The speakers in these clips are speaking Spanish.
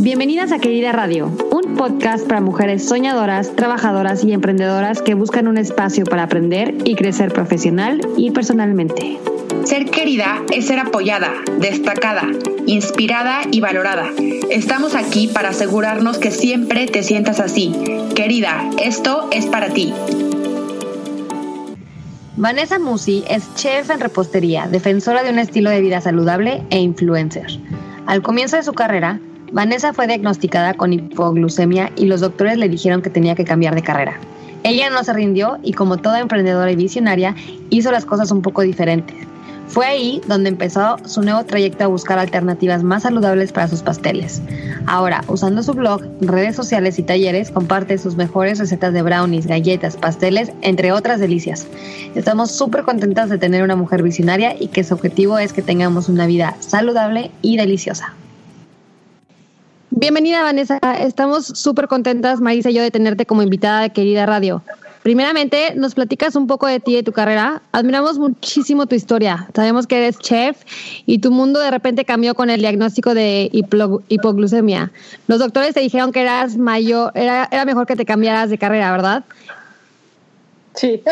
Bienvenidas a Querida Radio, un podcast para mujeres soñadoras, trabajadoras y emprendedoras que buscan un espacio para aprender y crecer profesional y personalmente. Ser querida es ser apoyada, destacada, inspirada y valorada. Estamos aquí para asegurarnos que siempre te sientas así. Querida, esto es para ti. Vanessa Musi es chef en repostería, defensora de un estilo de vida saludable e influencer. Al comienzo de su carrera, Vanessa fue diagnosticada con hipoglucemia y los doctores le dijeron que tenía que cambiar de carrera. Ella no se rindió y como toda emprendedora y visionaria, hizo las cosas un poco diferentes. Fue ahí donde empezó su nuevo trayecto a buscar alternativas más saludables para sus pasteles. Ahora, usando su blog, redes sociales y talleres, comparte sus mejores recetas de brownies, galletas, pasteles, entre otras delicias. Estamos súper contentas de tener una mujer visionaria y que su objetivo es que tengamos una vida saludable y deliciosa. Bienvenida, Vanessa. Estamos súper contentas, Marisa y yo, de tenerte como invitada de Querida Radio. Primeramente, nos platicas un poco de ti y de tu carrera. Admiramos muchísimo tu historia. Sabemos que eres chef y tu mundo de repente cambió con el diagnóstico de hipoglucemia. Los doctores te dijeron que eras mayor, era, era mejor que te cambiaras de carrera, ¿verdad? Sí.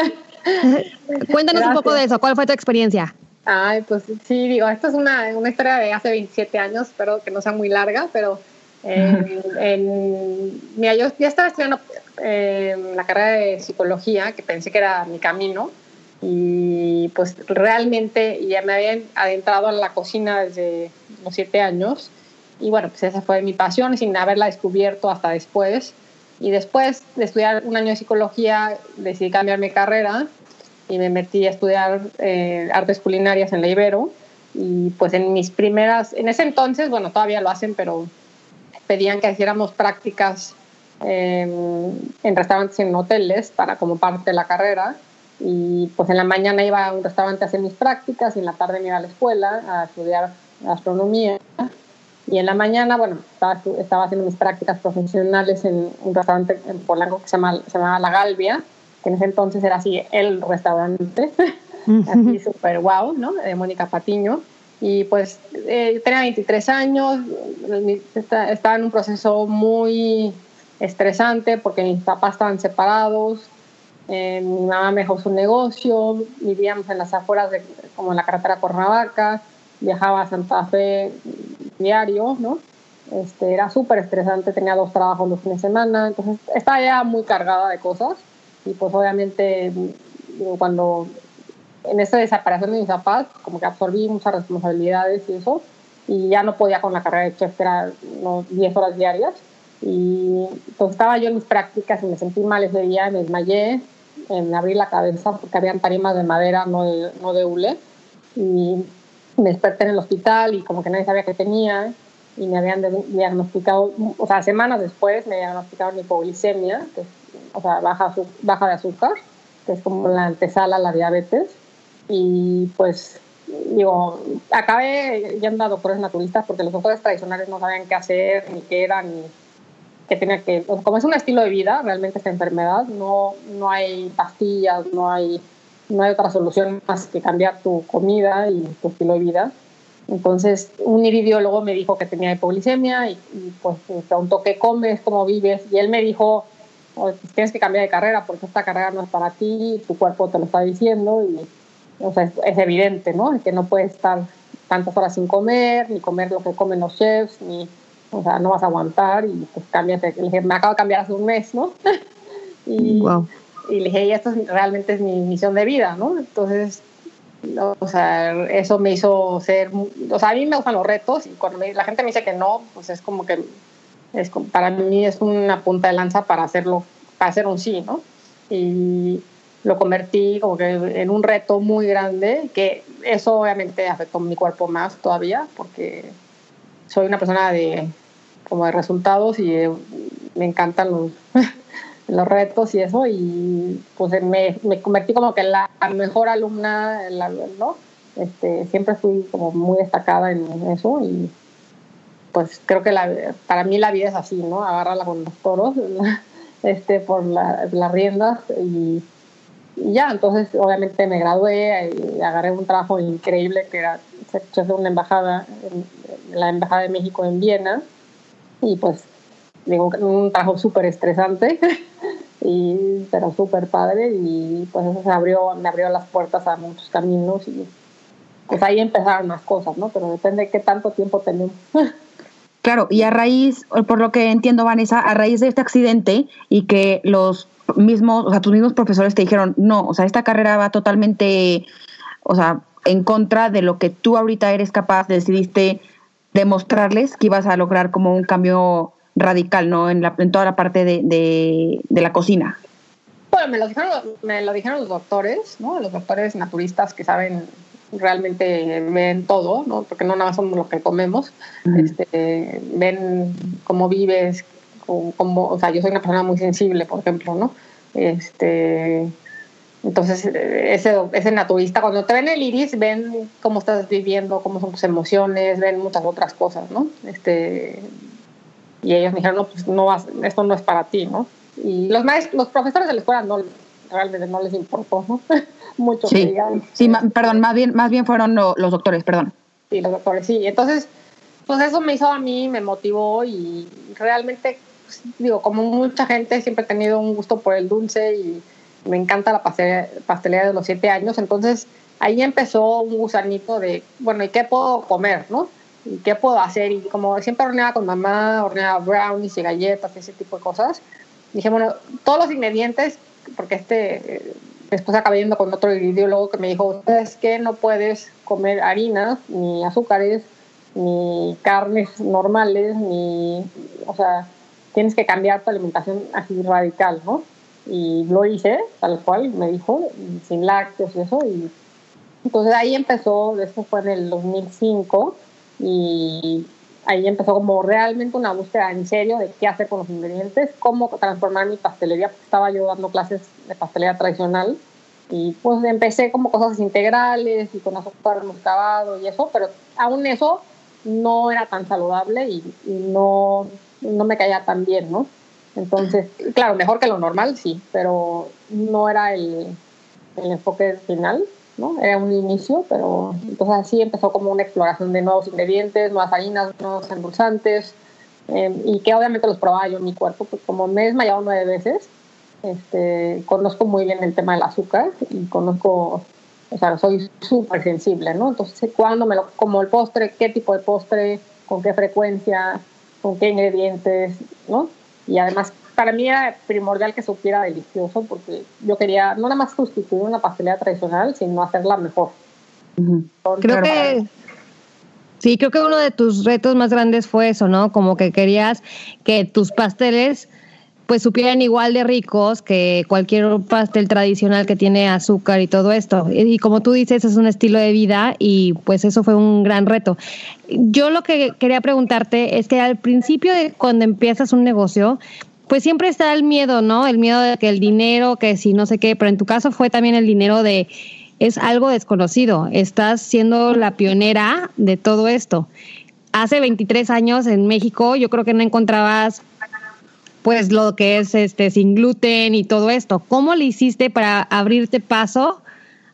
Cuéntanos un poco de eso. ¿Cuál fue tu experiencia? Ay, pues sí, digo, esto es una, una historia de hace 27 años, espero que no sea muy larga, pero en, mira, yo ya estaba estudiando eh, la carrera de psicología, que pensé que era mi camino, y pues realmente ya me habían adentrado en la cocina desde los siete años, y bueno, pues esa fue mi pasión, sin haberla descubierto hasta después. Y después de estudiar un año de psicología, decidí cambiar mi carrera y me metí a estudiar eh, artes culinarias en la Ibero. Y pues en mis primeras, en ese entonces, bueno, todavía lo hacen, pero pedían que hiciéramos prácticas en restaurantes y en hoteles para como parte de la carrera y pues en la mañana iba a un restaurante a hacer mis prácticas y en la tarde me iba a la escuela a estudiar astronomía y en la mañana, bueno, estaba, estaba haciendo mis prácticas profesionales en un restaurante en Polanco que se, llama, se llamaba La Galvia, que en ese entonces era así el restaurante, así súper wow, ¿no? De Mónica Patiño. Y pues eh, tenía 23 años, estaba en un proceso muy estresante porque mis papás estaban separados, eh, mi mamá me dejó su negocio, vivíamos en las afueras de como en la carretera Cuernavaca, viajaba a Santa Fe diario, ¿no? Este, era súper estresante, tenía dos trabajos los fines de semana, entonces estaba ya muy cargada de cosas y pues obviamente cuando en esa desaparición de mis papás, como que absorbí muchas responsabilidades y eso, y ya no podía con la carrera de chef, que era 10 horas diarias. Y pues estaba yo en mis prácticas y me sentí mal ese día, me desmayé, me abrí la cabeza porque habían tarimas de madera, no de, no de hule. Y me desperté en el hospital y como que nadie sabía qué tenía y me habían diagnosticado, o sea, semanas después me diagnosticaron hipoglicemia, que es, o sea, baja, baja de azúcar, que es como la antesala a la diabetes y pues digo, acabé yendo a doctores naturistas porque los doctores tradicionales no sabían qué hacer, ni qué era, ni qué tenía que... Como es un estilo de vida, realmente esta enfermedad, no, no hay pastillas, no hay, no hay otra solución más que cambiar tu comida y tu estilo de vida. Entonces, un iridiólogo me dijo que tenía hipoglicemia y, pues me preguntó qué comes, cómo vives, y él me dijo, pues, tienes que cambiar de carrera porque esta carrera no es para ti, tu cuerpo te lo está diciendo y o sea, es, evidente, ¿no? Que no puedes estar tantas horas sin comer, ni comer lo que comen los chefs, ni, o sea, no vas a aguantar y pues dije, me acabo de cambiar hace un mes, ¿no? y, y le dije, y esto realmente es mi misión de vida, ¿no? Entonces, o sea, eso me hizo ser, o sea, a mí me gustan los retos y cuando la gente me dice que no, pues es como que, es, para mí es una punta de lanza para hacerlo, para hacer un sí, ¿no? Y, lo convertí como que en un reto muy grande, que eso obviamente afectó mi cuerpo más todavía, porque soy una persona de, como de resultados y me encantan los, los retos y eso, y pues me, me convertí como que la mejor alumna, ¿no? Este, siempre fui como muy destacada en eso y pues creo que la, para mí la vida es así, ¿no? Agarrarla con los toros, este, por las riendas y y ya, entonces obviamente me gradué y agarré un trabajo increíble que era chef de una embajada, la Embajada de México en Viena. Y pues, un trabajo súper estresante, y, pero súper padre y pues eso se abrió, me abrió las puertas a muchos caminos y pues ahí empezaron las cosas, ¿no? Pero depende de qué tanto tiempo tenemos. Claro, y a raíz, por lo que entiendo, Vanessa, a raíz de este accidente y que los mismos, o sea, tus mismos profesores te dijeron, no, o sea, esta carrera va totalmente, o sea, en contra de lo que tú ahorita eres capaz, decidiste demostrarles que ibas a lograr como un cambio radical, ¿no? En, la, en toda la parte de, de, la cocina. Bueno, me lo, dijeron, me lo dijeron los doctores, ¿no? Los doctores naturistas que saben realmente ven todo, ¿no? Porque no nada más somos lo que comemos, este, ven cómo vives, cómo, o sea, yo soy una persona muy sensible, por ejemplo, ¿no? Este, entonces, ese, ese naturista, cuando te ven el iris, ven cómo estás viviendo, cómo son tus emociones, ven muchas otras cosas, ¿no? Este, y ellos me dijeron, no, pues no vas, esto no es para ti, ¿no? Y los maestros, los profesores de la escuela no, realmente no les importó, ¿no? mucho sí. Sí, perdón, más bien, más bien fueron los doctores, perdón. Sí, los doctores, sí. Entonces, pues eso me hizo a mí, me motivó y realmente, digo, como mucha gente, siempre he tenido un gusto por el dulce y me encanta la pastelería, de los siete años. Entonces, ahí empezó un gusanito de, bueno, ¿y qué puedo comer, no? ¿Y qué puedo hacer? Y como siempre horneaba con mamá, horneaba brownies y galletas, ese tipo de cosas, dije, bueno, todos los ingredientes, porque este después acabé yendo con otro ideólogo que me dijo, es que no puedes comer harinas, ni azúcares, ni carnes normales, ni, o sea, tienes que cambiar tu alimentación así radical, ¿no? Y lo hice, tal cual, me dijo, sin lácteos y eso, y entonces ahí empezó, eso fue en el 2005, y ahí empezó como realmente una búsqueda en serio de qué hacer con los ingredientes, cómo transformar mi pastelería, porque estaba yo dando clases de pastelería tradicional y pues empecé como cosas integrales y con azúcar moscabado y eso, pero aún eso no era tan saludable y, no, no me caía tan bien, ¿no? Entonces, claro, mejor que lo normal, sí, pero no era el, el enfoque final. ¿no? Era un inicio, pero entonces así empezó como una exploración de nuevos ingredientes, nuevas harinas, nuevos endulzantes, em, y que obviamente los probaba yo en mi cuerpo, pues como me he desmayado nueve veces, este, conozco muy bien el tema del azúcar y conozco, o sea, soy súper sensible, ¿no? Entonces, cuando me lo como el postre, qué tipo de postre, con qué frecuencia, con qué ingredientes, ¿no? Y además para mí era primordial que supiera delicioso porque yo quería no nada más sustituir una pastelería tradicional, sino hacerla mejor. creo que sí, creo que uno de tus retos más grandes fue eso, ¿no? Como que querías que tus pasteles pues supieran igual de ricos que cualquier pastel tradicional que tiene azúcar y todo esto. Y, como tú dices, es un estilo de vida y pues eso fue un gran reto. Yo lo que quería preguntarte es que al principio de cuando empiezas un negocio, pues siempre está el miedo, ¿no? El miedo de que el dinero, que si no sé qué, pero en tu caso fue también el dinero de es algo desconocido, estás siendo la pionera de todo esto. Hace 23 años en México yo creo que no encontrabas pues lo que es este sin gluten y todo esto. ¿Cómo le hiciste para abrirte paso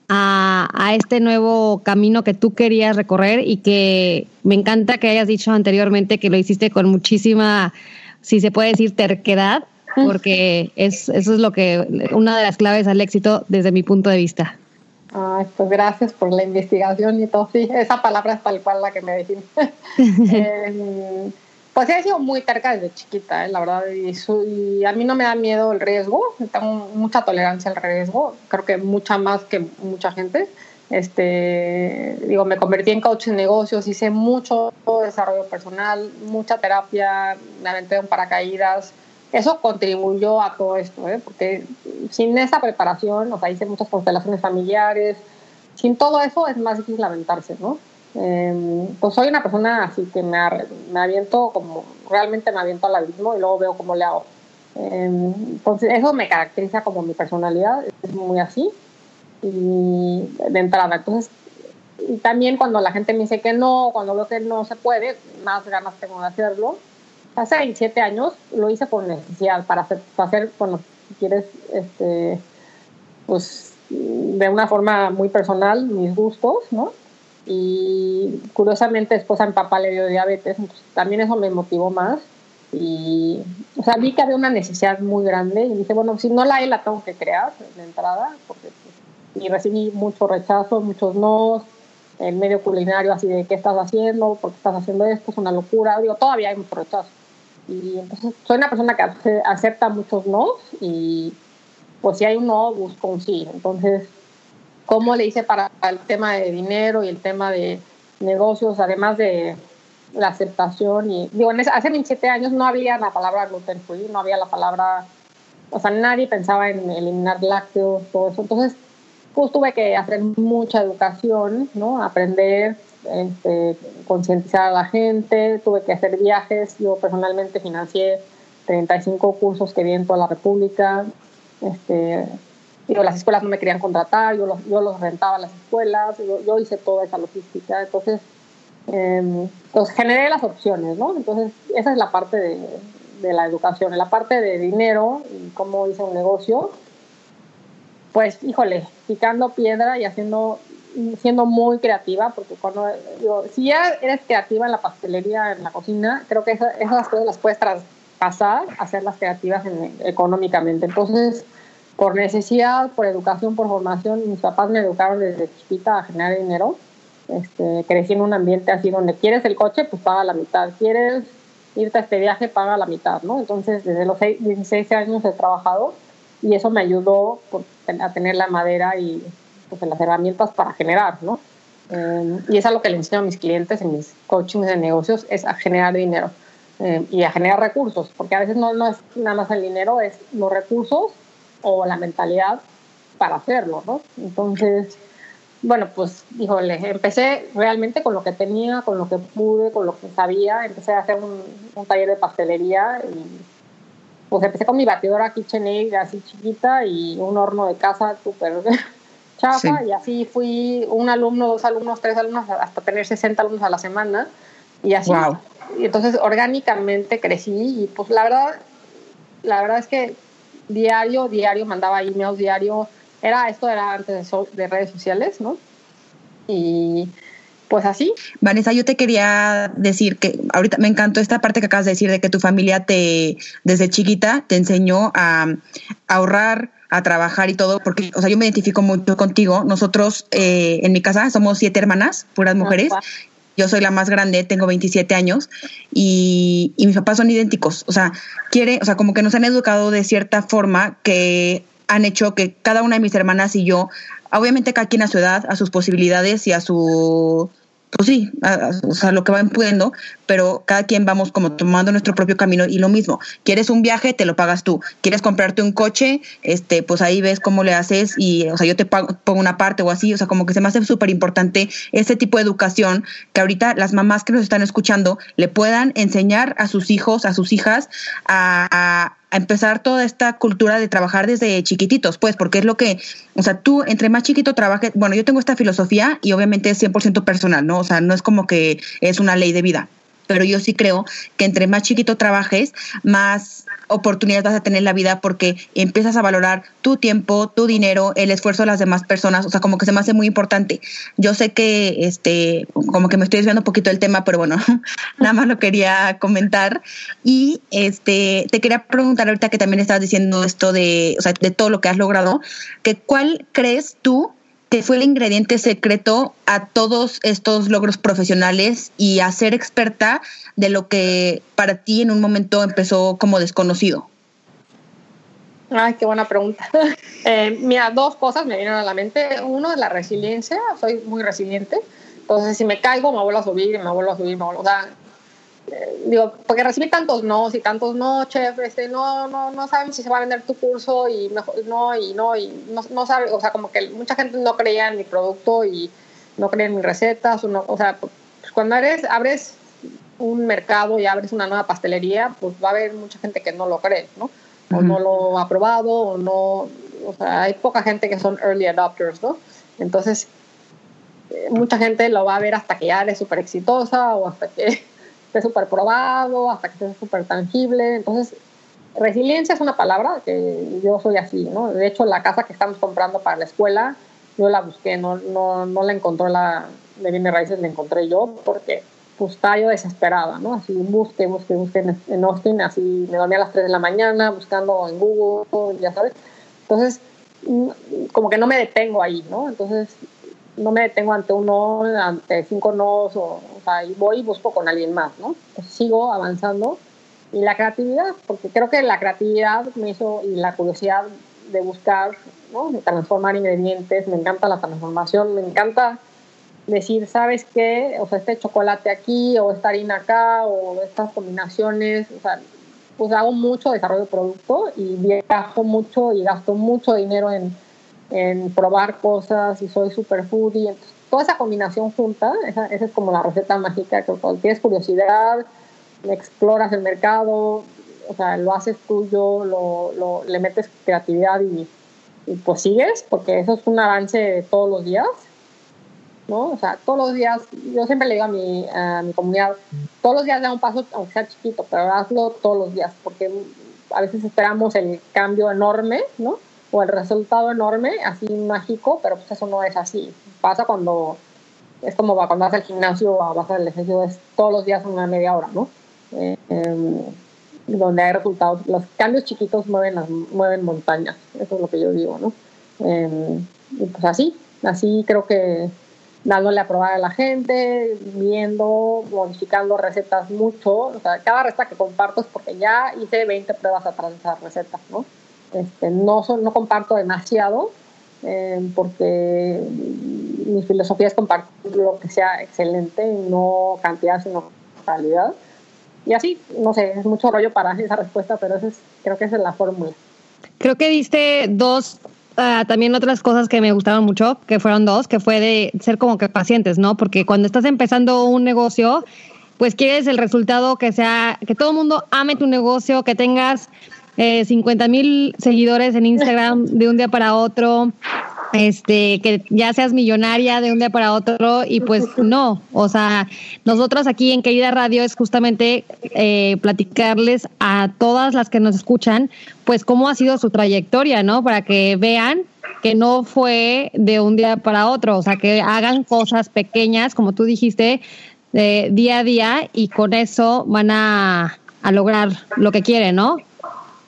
a, a, este nuevo camino que tú querías recorrer y que me encanta que hayas dicho anteriormente que lo hiciste con muchísima si se puede decir terquedad, porque es, eso es lo que, una de las claves al éxito desde mi punto de vista. Ay, pues gracias por la investigación y todo. Sí, esa palabra es tal cual la que me define. eh, pues he sido muy terca desde chiquita, ¿eh? la verdad, y, a mí no me da miedo el riesgo, tengo mucha tolerancia al riesgo, creo que mucha más que mucha gente. Este, digo, me convertí en coach en negocios, hice mucho desarrollo personal, mucha terapia, me aventé en paracaídas. Eso contribuyó a todo esto, ¿eh? porque sin esa preparación, o sea, hice muchas constelaciones familiares, sin todo eso es más difícil aventarse, ¿no? Em, pues soy una persona así que me, me, aviento como, realmente me aviento al abismo y luego veo cómo le hago. Em, entonces, eso me caracteriza como mi personalidad, es muy así y de entrada. Entonces, y también cuando la gente me dice que no, cuando veo que no se puede, más ganas tengo de hacerlo. Hace 27 años lo hice por necesidad, para hacer, para hacer bueno, si quieres, este, pues de una forma muy personal, mis gustos, ¿no? Y curiosamente después a mi papá le dio diabetes, entonces también eso me motivó más. Y, o sea, vi que había una necesidad muy grande y dije, bueno, si no la hay, la tengo que crear de entrada, porque, y recibí muchos rechazos, muchos no, el medio culinario así de, ¿qué estás haciendo? ¿Por qué estás haciendo esto? Es una locura. Digo, todavía hay mucho rechazo. Y entonces soy una persona que acepta muchos no y pues si hay un no, busco un sí. Entonces, ¿cómo le hice para el tema de dinero y el tema de negocios, además de la aceptación? Y digo, hace 27 años no había la palabra gluten free, no había la palabra, o sea, nadie pensaba en eliminar lácteos, todo eso. Entonces, pues tuve que hacer mucha educación, ¿no? Aprender, este, concientizar a la gente, tuve que hacer viajes, yo personalmente financié 35 cursos que di en toda la República, este, digo, las escuelas no me querían contratar, yo los, yo los rentaba a las escuelas, yo, hice toda esa logística, entonces, eh, generé las opciones, ¿no? Entonces, esa es la parte de, de la educación, la parte de dinero y cómo hice un negocio, pues, híjole, picando piedra y haciendo, siendo muy creativa, porque cuando, si ya eres creativa en la pastelería, en la cocina, creo que esas, esas cosas las puedes traspasar, hacerlas creativas económicamente. Entonces, por necesidad, por educación, por formación, mis papás me educaron desde chiquita a generar dinero. Este, crecí en un ambiente así donde quieres el coche, pues paga la mitad. Quieres irte a este viaje, paga la mitad, ¿no? Entonces, desde los 16 años he trabajado y eso me ayudó a tener la madera y pues, las herramientas para generar, ¿no? Eh, y es algo que le enseño a mis clientes en mis coachings de negocios, es a generar dinero eh, y a generar recursos, porque a veces no, no es nada más el dinero, es los recursos o la mentalidad para hacerlo, ¿no? Entonces, bueno, pues, híjole, empecé realmente con lo que tenía, con lo que pude, con lo que sabía, empecé a hacer un, un taller de pastelería y pues empecé con mi batidora KitchenAid así chiquita y un horno de casa súper chafa. Y así fui un alumno, dos alumnos, tres alumnos, hasta tener 60 alumnos a la semana. Y así. Y entonces orgánicamente crecí y pues la verdad, la verdad es que diario, diario mandaba emails, diario, era esto era antes de, de redes sociales, ¿no? Y pues así. Vanessa, yo te quería decir que ahorita me encantó esta parte que acabas de decir de que tu familia te, desde chiquita, te enseñó a, ahorrar, a trabajar y todo, porque, o sea, yo me identifico mucho contigo. Nosotros eh, en mi casa somos siete hermanas, puras mujeres. Yo soy la más grande, tengo 27 años y, y mis papás son idénticos. O sea, quiere, o sea, como que nos han educado de cierta forma que han hecho que cada una de mis hermanas y yo, obviamente cada quien a su edad, a sus posibilidades y a su pues sí, o sea, lo que van pudiendo, pero cada quien vamos como tomando nuestro propio camino y lo mismo. Quieres un viaje, te lo pagas tú. Quieres comprarte un coche, este, pues ahí ves cómo le haces y, o sea, yo te pongo una parte o así, o sea, como que se me hace súper importante ese tipo de educación que ahorita las mamás que nos están escuchando le puedan enseñar a sus hijos, a sus hijas a a empezar toda esta cultura de trabajar desde chiquititos, pues, porque es lo que, o sea, tú entre más chiquito trabajes, bueno, yo tengo esta filosofía y obviamente es 100% personal, ¿no? O sea, no es como que es una ley de vida, pero yo sí creo que entre más chiquito trabajes, más oportunidades vas a tener en la vida porque empiezas a valorar tu tiempo, tu dinero, el esfuerzo de las demás personas, o sea, como que se me hace muy importante. Yo sé que, este, como que me estoy desviando un poquito del tema, pero bueno, nada más lo quería comentar. Y, este, te quería preguntar ahorita que también estabas diciendo esto de, o sea, de todo lo que has logrado, que cuál crees tú que fue el ingrediente secreto a todos estos logros profesionales y a ser experta de lo que para ti en un momento empezó como desconocido? Ay, qué buena pregunta. Eh, mira, dos cosas me vienen a la mente. Uno la resiliencia, soy muy resiliente. Entonces, si me caigo, me vuelvo a subir me vuelvo a subir, me vuelvo, o sea, eh, digo, porque recibí tantos no y tantos no, chef, este, no, no, no saben si se va a vender tu curso y no, y no, y no, no sabe, o sea, como que mucha gente no creía en mi producto y no creía en mis recetas, o sea, pues cuando eres, abres un mercado y abres una nueva pastelería, pues va a haber mucha gente que no lo cree, ¿no? O no lo ha probado, o no, o sea, hay poca gente que son early adopters, ¿no? Entonces, eh, mucha gente lo va a ver hasta que ya eres súper exitosa o hasta que esté súper probado, hasta que esté súper tangible. Entonces, resiliencia es una palabra que yo soy así, ¿no? De hecho, la casa que estamos comprando para la escuela, yo la busqué, no, no, no la encontró la de bienes raíces, la encontré yo, porque pues estaba yo desesperada, ¿no? Así busque, busque en, en Austin, así me dormía a las 3 de la mañana buscando en Google, ya sabes. Entonces, mm, como que no me detengo ahí, ¿no? Entonces, no me detengo ante un no, ante cinco nos, o, o sea, y voy y busco con alguien más, ¿no? Entonces, sigo avanzando. Y la creatividad, porque creo que la creatividad me hizo, y la curiosidad de buscar, ¿no? De transformar ingredientes, me encanta la transformación, me encanta decir, ¿sabes qué? O sea, este chocolate aquí, o esta harina acá, o estas combinaciones, o sea, pues hago mucho desarrollo de producto y viajo mucho y gasto mucho dinero en, en probar cosas y soy super foodie. Entonces, toda esa combinación junta, esa, esa, es como la receta mágica, que cuando tienes curiosidad, exploras el mercado, o sea, lo haces tuyo, lo, lo, le metes creatividad y, y pues sigues, porque eso es un avance de todos los días. ¿no? O sea, todos los días, yo siempre le digo a mi, a mi comunidad, todos los días da un paso, aunque sea chiquito, pero hazlo todos los días, porque a veces esperamos el cambio enorme, ¿no? O el resultado enorme, así mágico, pero pues eso no es así. Pasa cuando, es como cuando vas al gimnasio o vas al ejercicio, es todos los días una media hora, ¿no? Eh, eh, donde hay resultados. Los cambios chiquitos mueven, las, mueven montañas, eso es lo que yo digo, ¿no? Eh, y pues así, así creo que dándole a probar a la gente, viendo, modificando recetas mucho. O sea, cada receta que comparto es porque ya hice 20 pruebas atrás de esas recetas, ¿no? Este, no, no comparto demasiado eh, porque mi filosofía es compartir lo que sea excelente, no cantidad, sino calidad. Y así, no sé, es mucho rollo para esa respuesta, pero eso es, creo que esa es la fórmula. Creo que diste dos Uh, también otras cosas que me gustaron mucho, que fueron dos, que fue de ser como que pacientes, ¿no? Porque cuando estás empezando un negocio, pues quieres el resultado que sea, que todo el mundo ame tu negocio, que tengas eh, 50 mil seguidores en Instagram de un día para otro, este, que ya seas millonaria de un día para otro y pues no, o sea, nosotros aquí en Querida Radio es justamente eh, platicarles a todas las que nos escuchan, pues cómo ha sido su trayectoria, ¿no? Para que vean que no fue de un día para otro, o sea, que hagan cosas pequeñas, como tú dijiste, de día a día y con eso van a, a lograr lo que quieren, ¿no?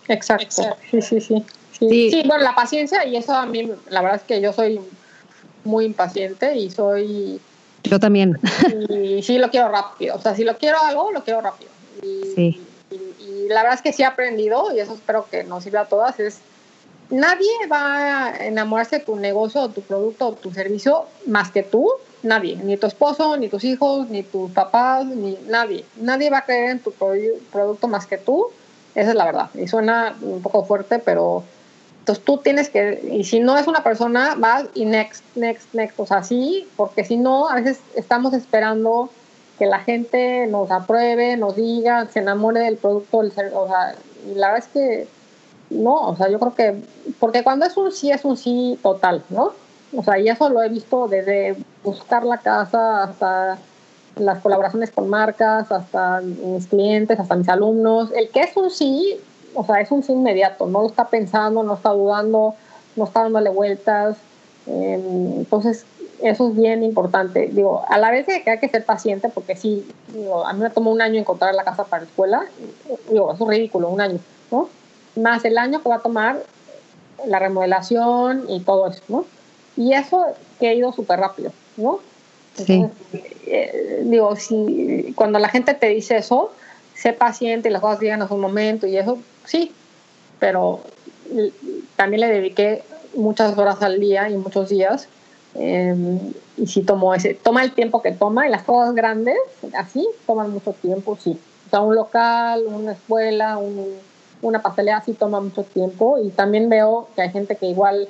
Exacto. Exacto. Sí, sí, sí. Sí, sí, bueno, la paciencia y eso a mí, la verdad es que yo soy muy impaciente y soy... Yo también. Y sí lo quiero rápido, o sea, si lo quiero algo, lo quiero rápido. Y, sí. Y, y, la verdad es que sí he aprendido, y eso espero que nos sirva a todas, es nadie va a enamorarse de tu negocio o tu producto o tu servicio más que tú, nadie, ni tu esposo, ni tus hijos, ni tus papás, ni nadie. Nadie va a creer en tu producto más que tú, esa es la verdad. Y suena un poco fuerte, pero entonces tú tienes que, y si no es una persona, vas y next, next, next, o sea, sí, porque si no, a veces estamos esperando que la gente nos apruebe, nos diga, se enamore del producto, o sea, y la verdad es que no, o sea, yo creo que, porque cuando es un sí, es un sí total, ¿no? O sea, y eso lo he visto desde buscar la casa hasta las colaboraciones con marcas, hasta mis clientes, hasta mis alumnos. El que es un sí, o sea, es un sí inmediato, no lo está pensando, no está dudando, no está dándole vueltas. Eh, entonces, eso es bien importante. Digo, a la vez que hay que ser paciente, porque sí, digo, a mí me tomó un año encontrar la casa para la escuela, digo, eso es ridículo, un año, ¿no? Más el año que va a tomar la remodelación y todo eso, ¿no? Y eso que ha ido súper rápido, ¿no? Eh, digo, si cuando la gente te dice eso, sé paciente y las cosas llegan a su momento y eso, sí, pero también le dediqué muchas horas al día y muchos días. Eh, y sí tomó ese, toma el tiempo que toma y las cosas grandes, así, toman mucho tiempo, sí. O sea, un local, una escuela, un, una pastelería sí toma mucho tiempo y también veo que hay gente que igual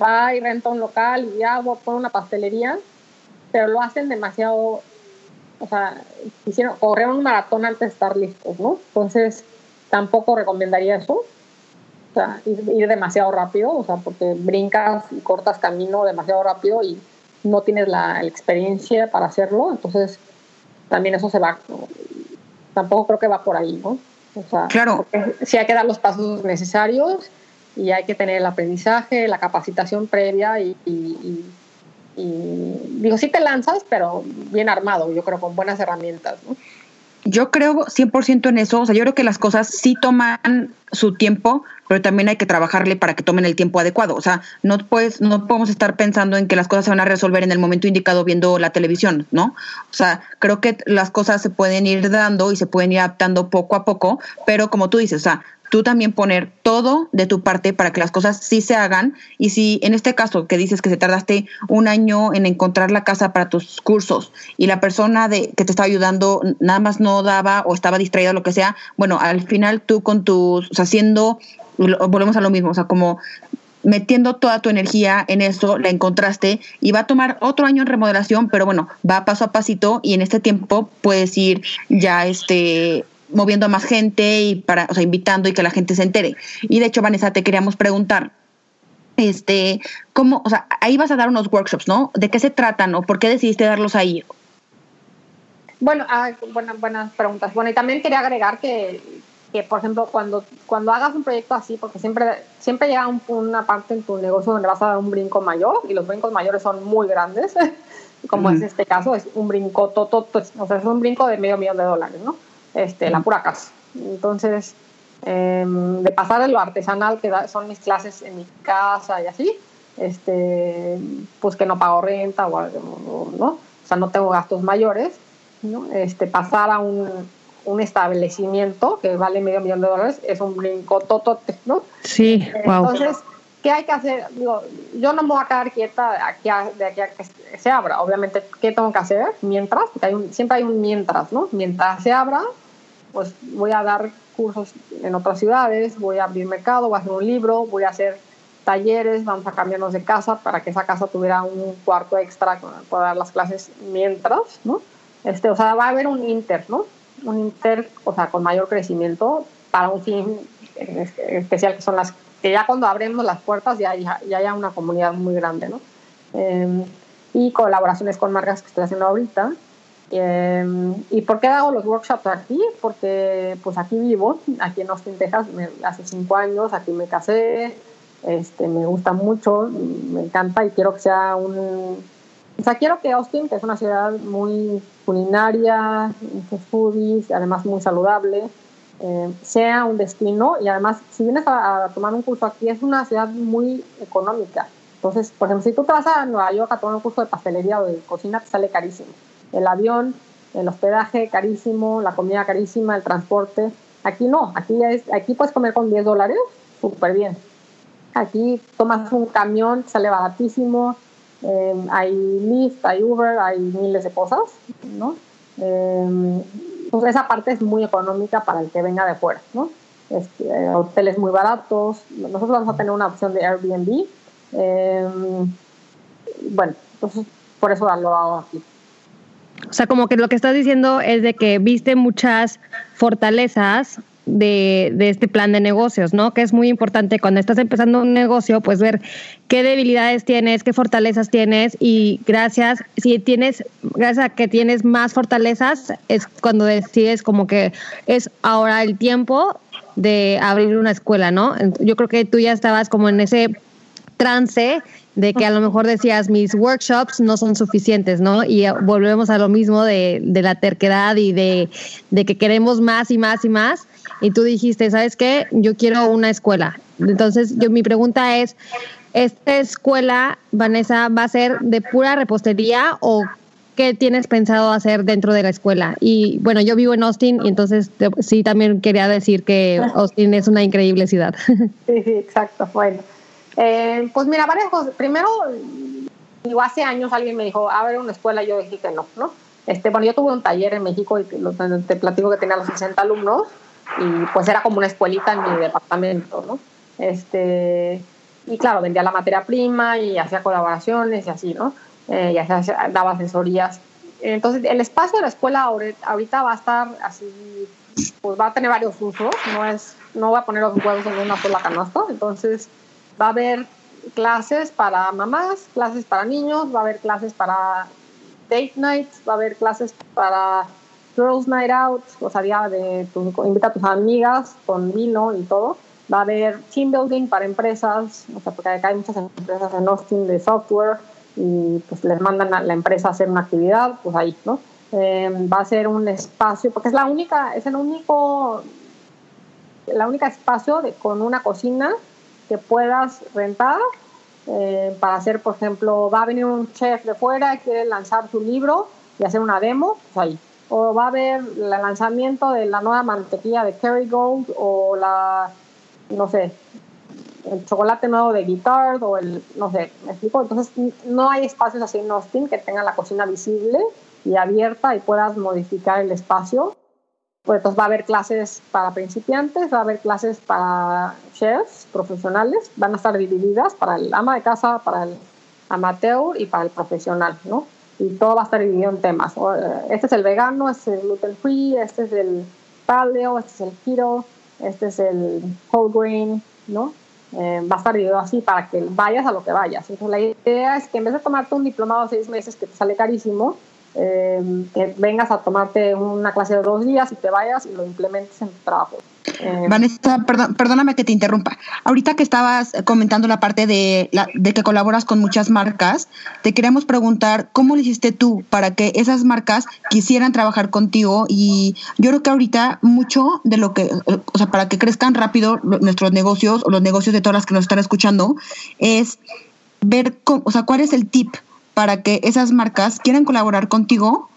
va y renta un local y ya pone una pastelería, pero lo hacen demasiado o sea, hicieron, corrieron un maratón antes de estar listos, ¿no? Entonces, tampoco recomendaría eso. O sea, ir, ir, demasiado rápido, o sea, porque brincas y cortas camino demasiado rápido y no tienes la, experiencia para hacerlo, entonces también eso se va, tampoco creo que va por ahí, ¿no? O sea, claro. sí hay que dar los pasos necesarios y hay que tener el aprendizaje, la capacitación previa y, y, y Y digo, sí te lanzas, pero bien armado, yo creo, con buenas herramientas. ¿no? Yo creo 100% en eso, o sea, yo creo que las cosas sí toman su tiempo, pero también hay que trabajarle para que tomen el tiempo adecuado. O sea, no puedes, no podemos estar pensando en que las cosas se van a resolver en el momento indicado viendo la televisión, ¿no? O sea, creo que las cosas se pueden ir dando y se pueden ir adaptando poco a poco, pero como tú dices, o sea, tú también poner todo de tu parte para que las cosas sí se hagan. Y si en este caso que dices que se tardaste un año en encontrar la casa para tus cursos y la persona de, que te estaba ayudando nada más no daba o estaba distraída o lo que sea, bueno, al final tú con tus, o sea, haciendo, volvemos a lo mismo, o sea, como metiendo toda tu energía en eso, la encontraste y va a tomar otro año en remodelación, pero bueno, va paso a pasito y en este tiempo puedes ir ya este moviendo a más gente y para, o sea, invitando y que la gente se entere. Y de hecho, Vanessa, te queríamos preguntar, este, cómo, o sea, ahí vas a dar unos workshops, ¿no? ¿De qué se tratan o por qué decidiste darlos ahí? Bueno, ah, buenas, buenas preguntas. Bueno, y también quería agregar que, que, por ejemplo, cuando, cuando hagas un proyecto así, porque siempre, siempre llega una parte en tu negocio donde vas a dar un brinco mayor y los brincos mayores son muy grandes, como es este caso, es un brinco, todo, o sea, es un brinco de medio millón de dólares, ¿no? Este, la pura casa. Entonces, em, de pasar de lo artesanal, que son mis clases en mi casa y así, este, pues que no pago renta o, ¿no? O sea, no tengo gastos mayores, ¿no? Este, pasar a un, un establecimiento que vale medio millón de dólares es un brinco totote, ¿no? Sí, wow. Entonces, ¿qué hay que hacer? Digo, yo no me voy a quedar quieta de aquí a, de aquí a que se abra. Obviamente, ¿qué tengo que hacer? Mientras, porque hay un, siempre hay un mientras, ¿no? Mientras se abra, pues voy a dar cursos en otras ciudades, voy a abrir mercado, voy a hacer un libro, voy a hacer talleres, vamos a cambiarnos de casa para que esa casa tuviera un cuarto extra para dar las clases mientras, ¿no? Este, o sea, va a haber un inter, ¿no? Un inter, o sea, con mayor crecimiento para un fin especial que son las que ya cuando abrimos las puertas ya, ya, ya haya una comunidad muy grande, ¿no? Eh, y colaboraciones con marcas que estoy haciendo ahorita Em, ¿Y por qué hago los workshops aquí? Porque pues aquí vivo, aquí en Austin, Texas, hace cinco años, aquí me casé, este, me gusta mucho, me encanta y quiero que sea un... O sea, quiero que Austin, que es una ciudad muy culinaria, muchos foodies, además muy saludable, eh, sea un destino y además, si vienes a, a, tomar un curso aquí, es una ciudad muy económica. Entonces, por ejemplo, si tú te vas a Nueva York a tomar un curso de pastelería o de cocina, te sale carísimo el avión, el hospedaje carísimo, la comida carísima, el transporte. Aquí no, aquí, es, aquí puedes comer con 10 dólares, súper bien. Aquí tomas un camión, sale baratísimo, eh, hay Lyft, hay Uber, hay miles de cosas, ¿no? Eh, pues esa parte es muy económica para el que venga de fuera, ¿no? Este, hoteles muy baratos, nosotros vamos a tener una opción de Airbnb. Eh, bueno, entonces por eso lo hago aquí. O sea, como que lo que estás diciendo es de que viste muchas fortalezas de, de, este plan de negocios, ¿no? Que es muy importante cuando estás empezando un negocio, pues ver qué debilidades tienes, qué fortalezas tienes y gracias, si tienes, gracias a que tienes más fortalezas, es cuando decides como que es ahora el tiempo de abrir una escuela, ¿no? Yo creo que tú ya estabas como en ese trance de que a lo mejor decías mis workshops no son suficientes, ¿no? Y volvemos a lo mismo de, de la terquedad y de, de, que queremos más y más y más. Y tú dijiste, ¿sabes qué? Yo quiero una escuela. Entonces, yo mi pregunta es, ¿esta escuela, Vanessa, va a ser de pura repostería o qué tienes pensado hacer dentro de la escuela? Y bueno, yo vivo en Austin y entonces sí también quería decir que Austin es una increíble ciudad. Sí, sí, exacto. Bueno. Eh, pues mira, varias cosas. Primero, digo, hace años alguien me dijo, a ver, una escuela, yo dije que no, ¿no? Este, bueno, yo tuve un taller en México y te platico que tenía los 60 alumnos y pues era como una escuelita en mi departamento, ¿no? Este, y claro, vendía la materia prima y hacía colaboraciones y así, ¿no? Eh, y hacía, daba asesorías. Entonces, el espacio de la escuela ahorita va a estar así, pues va a tener varios usos, no es, no voy a poner los huevos en una sola canasta, entonces Va a haber clases para mamás, clases para niños, va a haber clases para date nights, va a haber clases para girls night out, o sea, día de tu, invita a tus amigas con vino y todo. Va a haber team building para empresas, o sea, porque acá hay muchas empresas en Austin de software. y pues les mandan a la empresa a hacer una actividad, pues ahí, ¿no? Eh, va a ser un espacio, porque es la única, es el único, la única espacio de, con una cocina puedas rentar eh, para hacer, por ejemplo, va a venir un chef de fuera y quiere lanzar su libro y hacer una demo, pues ahí. O va a haber el lanzamiento de la nueva mantequilla de Kerrygold o la, no sé, el chocolate nuevo de Guitard o el, no sé, ¿me explico? Entonces no hay espacios así en Austin que tengan la cocina visible y abierta y puedas modificar el espacio. Pues entonces va a haber clases para principiantes, va a haber clases para chefs profesionales, van a estar divididas para el ama de casa, para el amateur y para el profesional, ¿no? Y todo va a estar dividido en temas. Eh, este es el vegano, este es el gluten free, este es el paleo, este es el keto, este es el whole grain, ¿no? Eh, va a estar dividido así para que vayas a lo que vayas. Entonces la idea es que en vez de tomarte un diplomado de seis meses que te sale carísimo, eh, que vengas a tomarte una clase de dos días y te vayas y lo implementes en tu trabajo. Eh, Vanessa, perdóname que te interrumpa. Ahorita que estabas comentando la parte de, la, de que colaboras con muchas marcas, te queremos preguntar cómo lo hiciste tú para que esas marcas quisieran trabajar contigo y yo creo que ahorita mucho de lo que, o sea, para que crezcan rápido nuestros negocios o los negocios de todas las que nos están escuchando, es ver, cómo, o sea, cuál es el tip para que esas marcas quieran colaborar contigo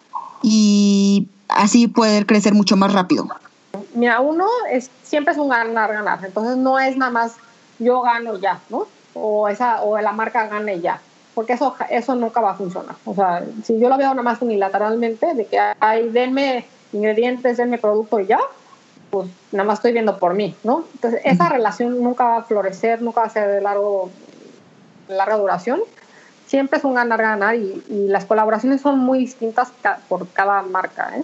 y así poder crecer mucho más rápido? Mira, uno es siempre es un ganar ganar, entonces no es nada más yo gano ya, ¿no? O esa o la marca gane ya, porque eso eso nunca va a funcionar. O sea, si yo lo veo nada más unilateralmente de que hay denme ingredientes, denme producto y ya, pues nada más estoy viendo por mí, ¿no? Entonces, esa relación nunca va a florecer, nunca va a ser de largo larga duración siempre es un ganar-ganar y, las colaboraciones son muy distintas por cada marca. ¿eh?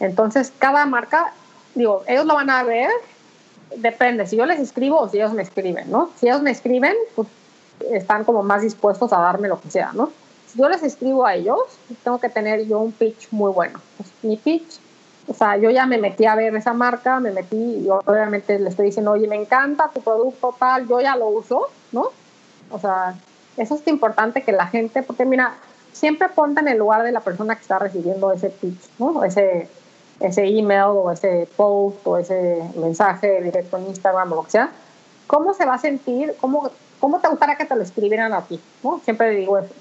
Entonces, cada marca, digo, ellos lo van a ver, depende, si yo les escribo o si ellos me escriben, ¿no? Si ellos me escriben, pues están como más dispuestos a darme lo que sea, ¿no? Si yo les escribo a ellos, tengo que tener yo un pitch muy bueno. Pues, mi pitch, o sea, yo ya me metí a ver esa marca, me metí y obviamente le estoy diciendo, oye, me encanta tu producto, tal, yo ya lo uso, ¿no? O sea, eso es importante que la gente, porque mira, siempre ponte en el lugar de la persona que está recibiendo ese pitch, ¿no? Ese, ese email o ese post o ese mensaje directo en Instagram o lo que sea. ¿Cómo se va a sentir? ¿Cómo, cómo te gustaría que te lo escribieran a ti? ¿no? Siempre digo eso.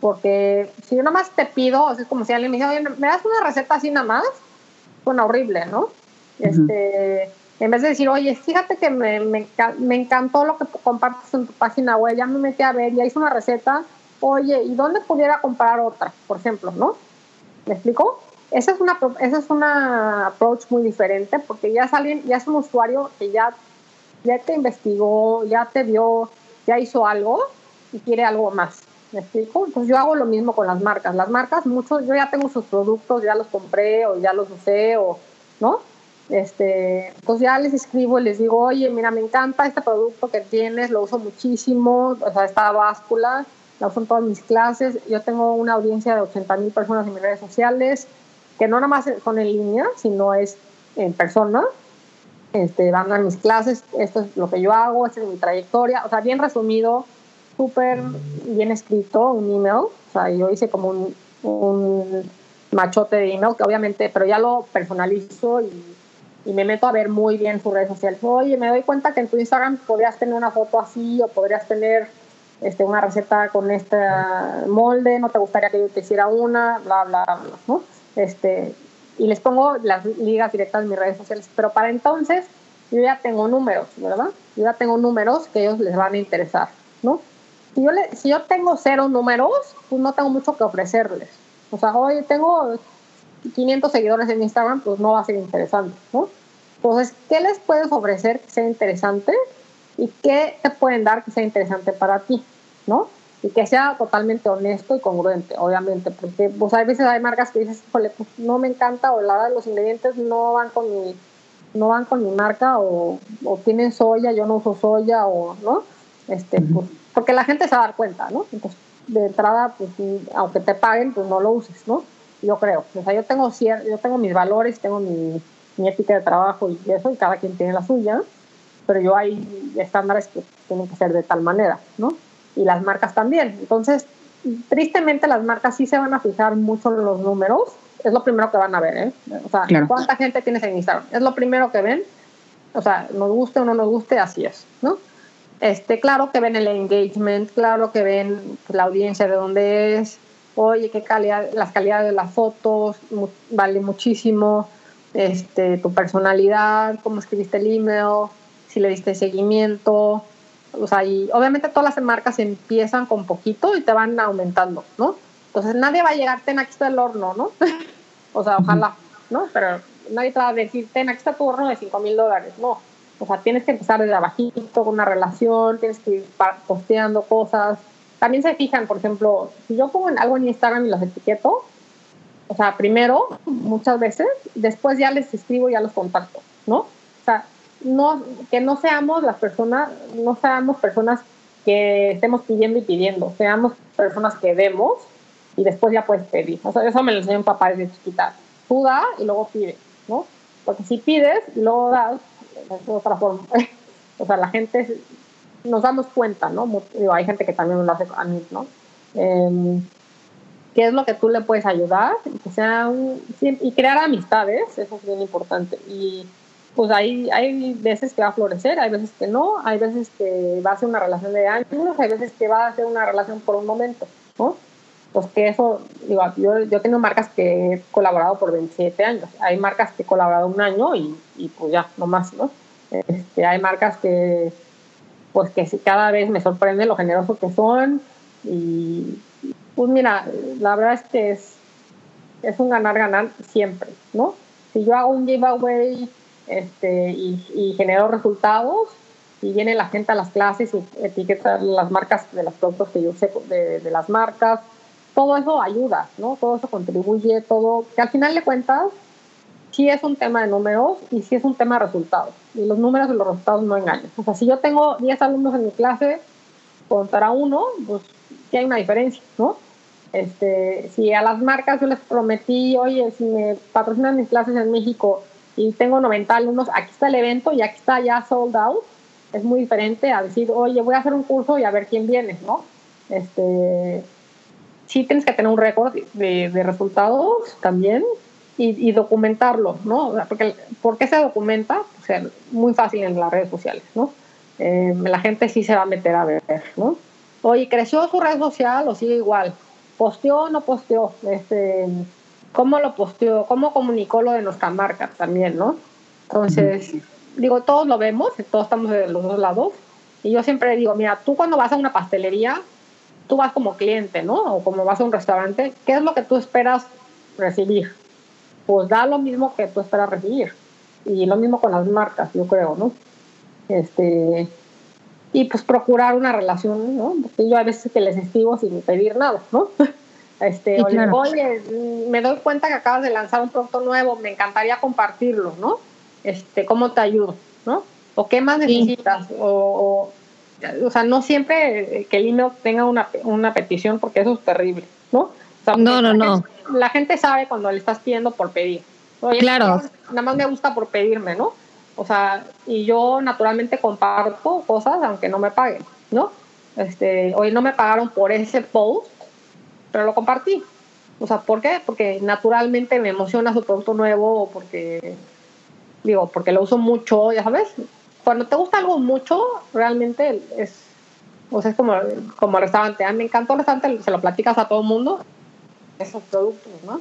Porque si yo nada más te pido, es como si alguien me dice, oye, ¿me das una receta así nada más? Suena horrible, ¿no? Este en vez de decir, oye, fíjate que me, me, encantó lo que compartes en tu página web, ya me metí a ver, ya hice una receta, oye, ¿y dónde pudiera comprar otra, por ejemplo, no? ¿Me explico? Esa es una, esa es una approach muy diferente porque ya es ya es un usuario que ya, ya te investigó, ya te vio, ya hizo algo y quiere algo más. ¿Me explico? Entonces yo hago lo mismo con las marcas. Las marcas, muchos, yo ya tengo sus productos, ya los compré o ya los usé o, ¿no? Este, pues ya les escribo y les digo, oye, mira, me encanta este producto que tienes, lo uso muchísimo, o sea, esta báscula, la uso en todas mis clases. Yo tengo una audiencia de 80 mil personas en mis redes sociales, que no nada más son en línea, sino es en persona. Este, van a mis clases, esto es lo que yo hago, esta es mi trayectoria, o sea, bien resumido, súper bien escrito, un email, o sea, yo hice como un, un machote de email, que obviamente, pero ya lo personalizo y y me meto a ver muy bien sus redes sociales. Oye, me doy cuenta que en tu Instagram podrías tener una foto así o podrías tener este, una receta con este molde, no te gustaría que yo te hiciera una, bla, bla, bla, ¿no? Este, y les pongo las ligas directas en mis redes sociales. Pero para entonces yo ya tengo números, ¿verdad? Yo ya tengo números que ellos les van a interesar, ¿no? Si yo, le, si yo tengo cero números, pues no tengo mucho que ofrecerles. O sea, oye, tengo 500 seguidores en Instagram, pues no va a ser interesante, ¿no? Entonces, ¿qué les puedes ofrecer que sea interesante? ¿Y qué te pueden dar que sea interesante para ti, ¿no? Y que sea totalmente honesto y congruente, obviamente, porque pues hay veces hay marcas que dices, pues no me encanta o la los ingredientes no van con mi no van con mi marca o, o tienen soya, yo no uso soya o, ¿no? Este, pues, porque la gente se va a dar cuenta, ¿no? Entonces, de entrada, pues, aunque te paguen, pues no lo uses, ¿no? Yo creo. O sea, yo tengo, yo tengo mis valores, tengo mi, mi ética de trabajo y eso, y cada quien tiene la suya, pero yo hay estándares que tienen que ser de tal manera, ¿no? Y las marcas también. Entonces, tristemente las marcas sí se van a fijar mucho en los números, es lo primero que van a ver, ¿eh? O sea, cuánta gente tienes en Instagram, es lo primero que ven, o sea, nos guste o no nos guste, así es, ¿no? Este, claro que ven el engagement, claro que ven la audiencia de dónde es, oye, qué calidad, las calidades de las fotos, vale muchísimo, este, tu personalidad, cómo escribiste el email, si le diste seguimiento, o sea, y obviamente todas las marcas empiezan con poquito y te van aumentando, ¿no? Entonces nadie va a llegar, ten, aquí está el horno, ¿no? o sea, ojalá, ¿no? Pero nadie te va a decir, ten, aquí está tu horno de 5 mil dólares, no. O sea, tienes que empezar desde abajito, con una relación, tienes que ir posteando cosas. También se fijan, por ejemplo, si yo pongo algo en Instagram y los etiqueto, o sea, primero, muchas veces, después ya les escribo y ya los contacto, ¿no? O sea, no, que no seamos las personas, no seamos personas que estemos pidiendo y pidiendo, seamos personas que demos y después ya puedes pedir. O sea, eso me lo enseñó un papá desde chiquita. Tú da y luego pide, ¿no? Porque si pides luego das, es otra forma. o sea, la gente, nos damos cuenta, ¿no? hay gente que también lo hace a mí, ¿no? Eh, qué es lo que tú le puedes ayudar que sea un, y crear amistades, eso es bien importante. Y pues hay, hay veces que va a florecer, hay veces que no, hay veces que va a ser una relación de años, hay veces que va a ser una relación por un momento, ¿no? Pues que eso, digo, yo, yo tengo marcas que he colaborado por 27 años, hay marcas que he colaborado un año y, y pues ya, no más, ¿no? Este, hay marcas que, pues que cada vez me sorprende lo generoso que son y, pues mira, la verdad es que es, es un ganar-ganar siempre, ¿no? Si yo hago un giveaway este, y, y genero resultados, y viene la gente a las clases y etiqueta las marcas de los productos que yo sé de, de, las marcas, todo eso ayuda, ¿no? Todo eso contribuye, todo, que al final de cuentas sí es un tema de números y sí es un tema de resultados. Y los números y los resultados no engañan. O sea, si yo tengo 10 alumnos en mi clase, contará uno, pues sí hay una diferencia, ¿no? Este, si a las marcas yo les prometí, oye, si me patrocinan mis clases en México y tengo 90 alumnos, aquí está el evento y aquí está ya sold out, es muy diferente a decir, oye, voy a hacer un curso y a ver quién viene, ¿no? Este, sí tienes que tener un récord de, resultados también y, documentarlo, ¿no? Porque, ¿Por qué se documenta? O sea, muy fácil en las redes sociales, ¿no? Eh, la gente sí se va a meter a ver, ¿no? Oye, ¿creció su red social o sigue igual? ¿Posteó o no posteó? Este, ¿Cómo lo posteó? ¿Cómo comunicó lo de nuestra marca también, no? Entonces, digo, todos lo vemos, todos estamos de los dos lados. Y yo siempre digo, mira, tú cuando vas a una pastelería, tú vas como cliente, ¿no? O como vas a un restaurante, ¿qué es lo que tú esperas recibir? Pues da lo mismo que tú esperas recibir. Y lo mismo con las marcas, yo creo, ¿no? Este, y pues procurar una relación, ¿no? Porque yo a veces que les escribo sin pedir nada, ¿no? Este, oye, me doy cuenta que acabas de lanzar un producto nuevo, me encantaría compartirlo, ¿no? Este, ¿cómo te ayudo? ¿No? ¿O qué más necesitas? O, o, sea, no siempre que el email tenga una, una petición porque eso es terrible, ¿no? No, no, no. la gente sabe cuando le estás pidiendo por pedir. Oye, claro. Nada más me gusta por pedirme, ¿no? O sea, y yo naturalmente comparto cosas aunque no me paguen, ¿no? Este, hoy no me pagaron por ese post, pero lo compartí. O sea, ¿por qué? Porque naturalmente me emociona su producto nuevo o porque, digo, porque lo uso mucho, ya sabes. Cuando te gusta algo mucho, realmente es, o sea, es como, como el restaurante. Me encantó el restaurante, se lo platicas a todo el mundo, esos productos, ¿no?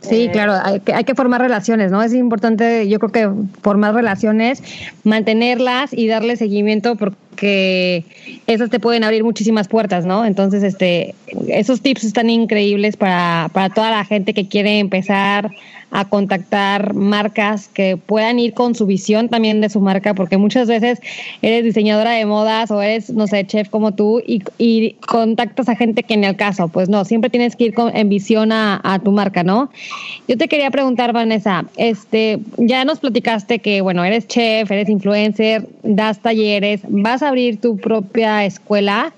Sí, eh, claro, hay que, hay que formar relaciones, ¿no? Es importante, yo creo que formar relaciones, mantenerlas y darle seguimiento porque esas te pueden abrir muchísimas puertas, ¿no? Entonces, este, esos tips están increíbles para, para toda la gente que quiere empezar a contactar marcas que puedan ir con su visión también de su marca, porque muchas veces eres diseñadora de modas o eres, no sé, chef como tú y, y contactas a gente que en el caso, pues no, siempre tienes que ir con, en visión a, a, tu marca, ¿no? Yo te quería preguntar, Vanessa, este, ya nos platicaste que, bueno, eres chef, eres influencer, das talleres, vas a abrir tu propia escuela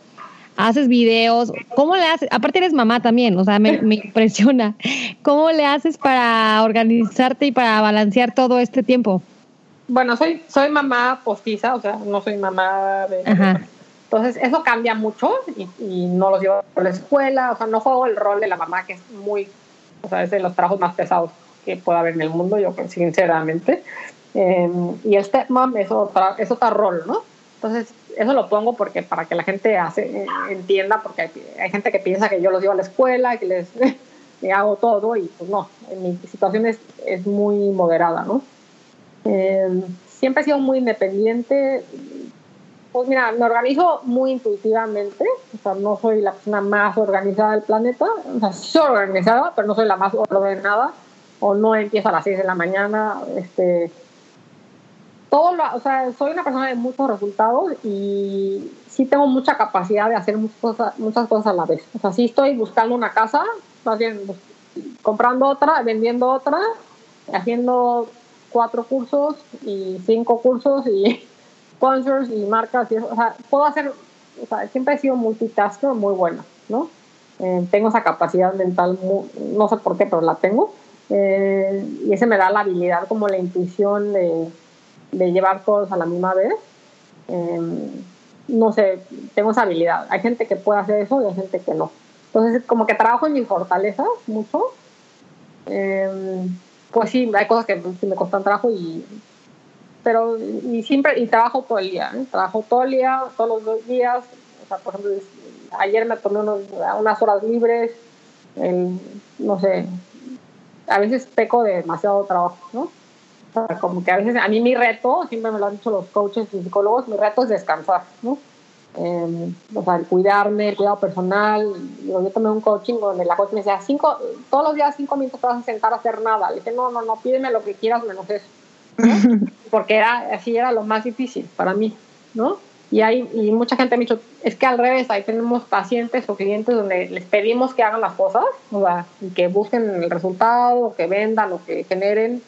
haces videos, ¿cómo le haces? Aparte eres mamá también, o sea, me, impresiona. ¿Cómo le haces para organizarte y para balancear todo este tiempo? Bueno, soy, soy mamá postiza, o sea, no soy mamá de... Entonces, eso cambia mucho y, y, no los llevo a la escuela, o sea, no juego el rol de la mamá, que es muy, o sea, es de los trabajos más pesados que pueda haber en el mundo, yo sinceramente. Eh, y el stepmom es, otra, es otro rol, ¿no? Entonces, eso lo pongo porque para que la gente hace, entienda, porque hay, hay, gente que piensa que yo los llevo a la escuela, que les, hago todo, y pues no, en mi situación es, es muy moderada, ¿no? Eh, siempre he sido muy independiente. Pues mira, me organizo muy intuitivamente, o sea, no soy la persona más organizada del planeta, o sea, soy organizada, pero no soy la más ordenada, o no empiezo a las 6 de la mañana, este, todo o sea, soy una persona de muchos resultados y sí tengo mucha capacidad de hacer muchas cosas, muchas cosas a la vez. O sea, sí estoy buscando una casa, más bien comprando otra, vendiendo otra, haciendo cuatro cursos y cinco cursos y sponsors y marcas. Y eso. O sea, puedo hacer, o sea, siempre he sido multitasker muy buena, ¿no? Eh, tengo esa capacidad mental, no sé por qué, pero la tengo. Eh, y ese me da la habilidad, como la intuición de, de llevar cosas a la misma vez. Eh, no sé, tengo esa habilidad. Hay gente que puede hacer eso y hay gente que no. Entonces, como que trabajo en mis fortalezas mucho. Eh, pues sí, hay cosas que me costan trabajo y pero y siempre y trabajo todo el día, ¿eh? trabajo todo el día, todos los días, o sea, por ejemplo, ayer me tomé unos, unas horas libres, el, no sé, a veces peco de demasiado trabajo, ¿no? Sea, como que a veces, a mí mi reto, siempre me lo han dicho los coaches y psicólogos, mi reto es descansar, ¿no? Eh, o sea, el cuidarme, el cuidado personal. Yo, yo tomé un coaching donde la coach me decía, cinco, todos los días cinco minutos te vas a sentar a hacer nada. Le dije, no, no, no, pídeme lo que quieras menos eso. ¿no? Porque era, así era lo más difícil para mí, ¿no? Y, hay, y mucha gente me ha dicho, es que al revés, ahí tenemos pacientes o clientes donde les pedimos que hagan las cosas, o sea, y que busquen el resultado, que vendan, o que generen.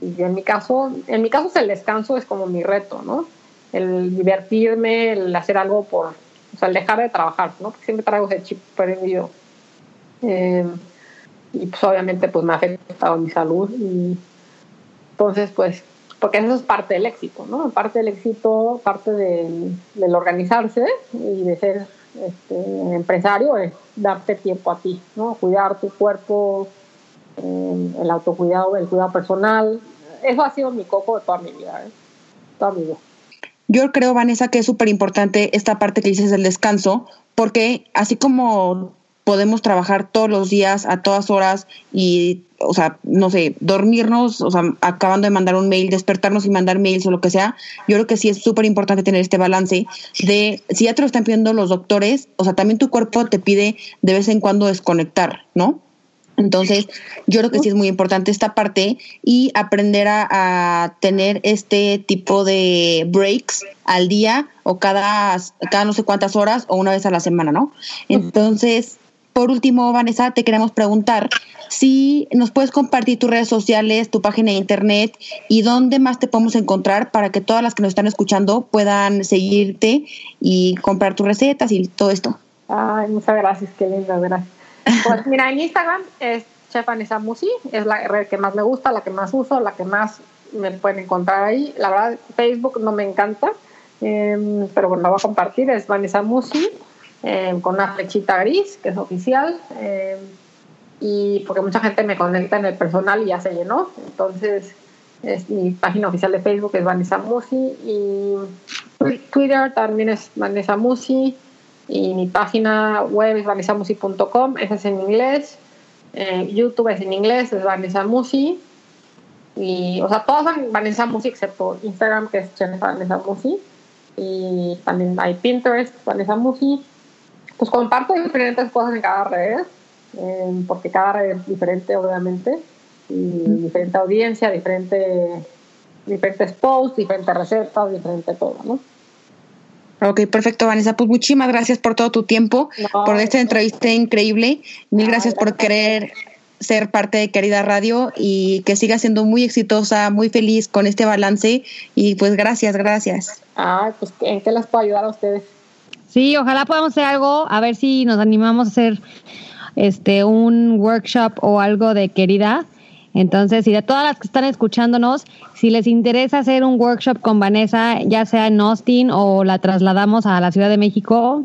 Y en mi caso, en mi caso el descanso es como mi reto, ¿no? el divertirme, el hacer algo por, o sea, el dejar de trabajar, ¿no? Porque siempre traigo ese chip perdido. Eh, y pues obviamente pues me ha afectado mi salud y entonces pues porque eso es parte del éxito, ¿no? Parte del éxito, parte del, del organizarse y de ser este, empresario es darte tiempo a ti, ¿no? Cuidar tu cuerpo, eh, el autocuidado, el cuidado personal. Eso ha sido mi coco de toda mi vida, ¿eh? Toda mi vida. Yo creo, Vanessa, que es súper importante esta parte que dices del descanso, porque así como podemos trabajar todos los días, a todas horas, y, o sea, no sé, dormirnos, o sea, acabando de mandar un mail, despertarnos y mandar mails o lo que sea, yo creo que sí es súper importante tener este balance de, si ya te lo están pidiendo los doctores, o sea, también tu cuerpo te pide de vez en cuando desconectar, ¿no? Entonces, yo creo que sí es muy importante esta parte y aprender a, a, tener este tipo de breaks al día o cada, cada no sé cuántas horas o una vez a la semana, ¿no? Entonces, por último, Vanessa, te queremos preguntar si nos puedes compartir tus redes sociales, tu página de internet y dónde más te podemos encontrar para que todas las que nos están escuchando puedan seguirte y comprar tus recetas y todo esto. Ay, muchas gracias, qué linda, gracias. Pues mira, en Instagram es Chef Vanessa Musi, es la red que más me gusta, la que más uso, la que más me pueden encontrar ahí. La verdad, Facebook no me encanta, eh, pero bueno, la voy a compartir, es Vanessa Musi, eh, con una flechita gris, que es oficial, eh, y porque mucha gente me conecta en el personal y ya se llenó, entonces es mi página oficial de Facebook es Vanessa Musi, y Twitter también es Vanessa Musi, y mi página web es vanessamusi.com, esa es en inglés. Eh, YouTube es en inglés, es Vanessa Musi. Y, o sea, todas son Vanessa Musi excepto Instagram, que es Vanessa Musi. Y también hay Pinterest, Vanessa Musi. Pues comparto diferentes cosas en cada red, eh, porque cada red es diferente, obviamente. Y diferente audiencia, diferente, diferentes posts, diferentes recetas, diferente todo, ¿no? Ok, perfecto, Vanessa. Pues muchísimas gracias por todo tu tiempo, no, por esta entrevista increíble. Mil no, gracias por querer ser parte de Querida Radio y que siga siendo muy exitosa, muy feliz con este balance. Y pues gracias, gracias. Ah, pues ¿en qué les puedo ayudar a ustedes? Sí, ojalá podamos hacer algo, a ver si nos animamos a hacer este un workshop o algo de Querida Entonces, y de todas las que están escuchándonos, si les interesa hacer un workshop con Vanessa, ya sea en Austin o la trasladamos a la Ciudad de México,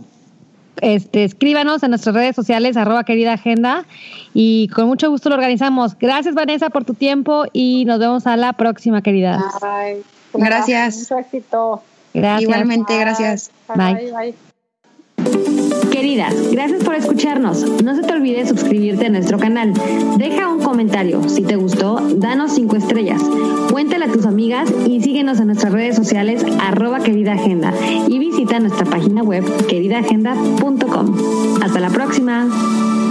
este, escríbanos en nuestras redes sociales, arroba querida agenda, y con mucho gusto lo organizamos. Gracias, Vanessa, por tu tiempo y nos vemos a la próxima, querida. gracias. Mucho éxito. Gracias. Igualmente, gracias. bye. bye. Queridas, gracias por escucharnos. No se te olvide suscribirte a nuestro canal. Deja un comentario. Si te gustó, danos cinco estrellas. Cuéntale a tus amigas y síguenos en nuestras redes sociales arroba querida y visita nuestra página web queridaagenda.com. Hasta la próxima.